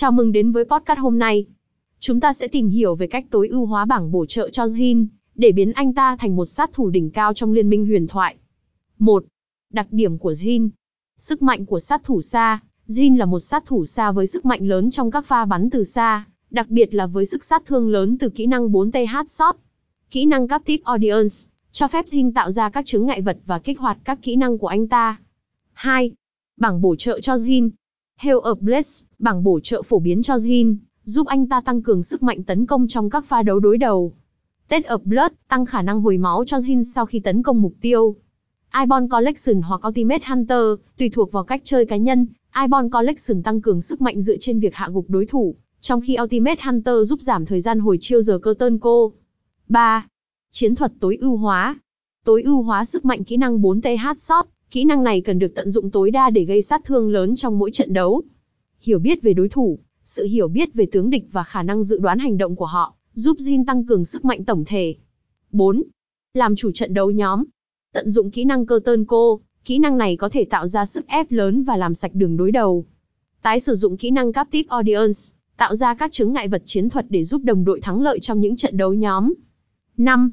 Chào mừng đến với podcast hôm nay. Chúng ta sẽ tìm hiểu về cách tối ưu hóa bảng bổ trợ cho Jin, để biến anh ta thành một sát thủ đỉnh cao trong liên minh huyền thoại. 1. Đặc điểm của Jin Sức mạnh của sát thủ xa Jin là một sát thủ xa với sức mạnh lớn trong các pha bắn từ xa, đặc biệt là với sức sát thương lớn từ kỹ năng 4th Shot. Kỹ năng Captive Audience cho phép Jin tạo ra các chứng ngại vật và kích hoạt các kỹ năng của anh ta. 2. Bảng bổ trợ cho Jin Hail of Bless, bảng bổ trợ phổ biến cho Jin, giúp anh ta tăng cường sức mạnh tấn công trong các pha đấu đối đầu. Tết of Blood, tăng khả năng hồi máu cho Jin sau khi tấn công mục tiêu. Ibon Collection hoặc Ultimate Hunter, tùy thuộc vào cách chơi cá nhân, Ibon Collection tăng cường sức mạnh dựa trên việc hạ gục đối thủ, trong khi Ultimate Hunter giúp giảm thời gian hồi chiêu giờ cơ tơn cô. 3. Chiến thuật tối ưu hóa. Tối ưu hóa sức mạnh kỹ năng 4TH Shot, kỹ năng này cần được tận dụng tối đa để gây sát thương lớn trong mỗi trận đấu. Hiểu biết về đối thủ, sự hiểu biết về tướng địch và khả năng dự đoán hành động của họ, giúp Jin tăng cường sức mạnh tổng thể. 4. Làm chủ trận đấu nhóm. Tận dụng kỹ năng cơ tơn cô, kỹ năng này có thể tạo ra sức ép lớn và làm sạch đường đối đầu. Tái sử dụng kỹ năng Captive Audience, tạo ra các chứng ngại vật chiến thuật để giúp đồng đội thắng lợi trong những trận đấu nhóm. 5.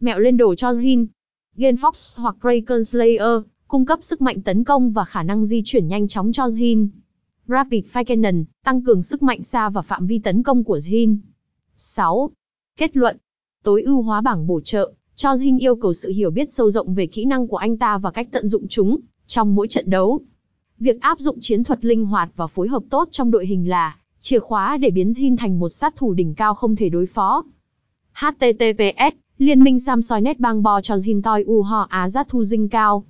Mẹo lên đồ cho Jin. Gen Fox hoặc Kraken Slayer, cung cấp sức mạnh tấn công và khả năng di chuyển nhanh chóng cho Jin. Rapid Fire Cannon, tăng cường sức mạnh xa và phạm vi tấn công của Jin. 6. Kết luận. Tối ưu hóa bảng bổ trợ, cho Jin yêu cầu sự hiểu biết sâu rộng về kỹ năng của anh ta và cách tận dụng chúng, trong mỗi trận đấu. Việc áp dụng chiến thuật linh hoạt và phối hợp tốt trong đội hình là chìa khóa để biến Jin thành một sát thủ đỉnh cao không thể đối phó. HTTPS, Liên minh Samsoi Netbang Bo cho Jintoi U Ho Á Giác Thu Dinh Cao.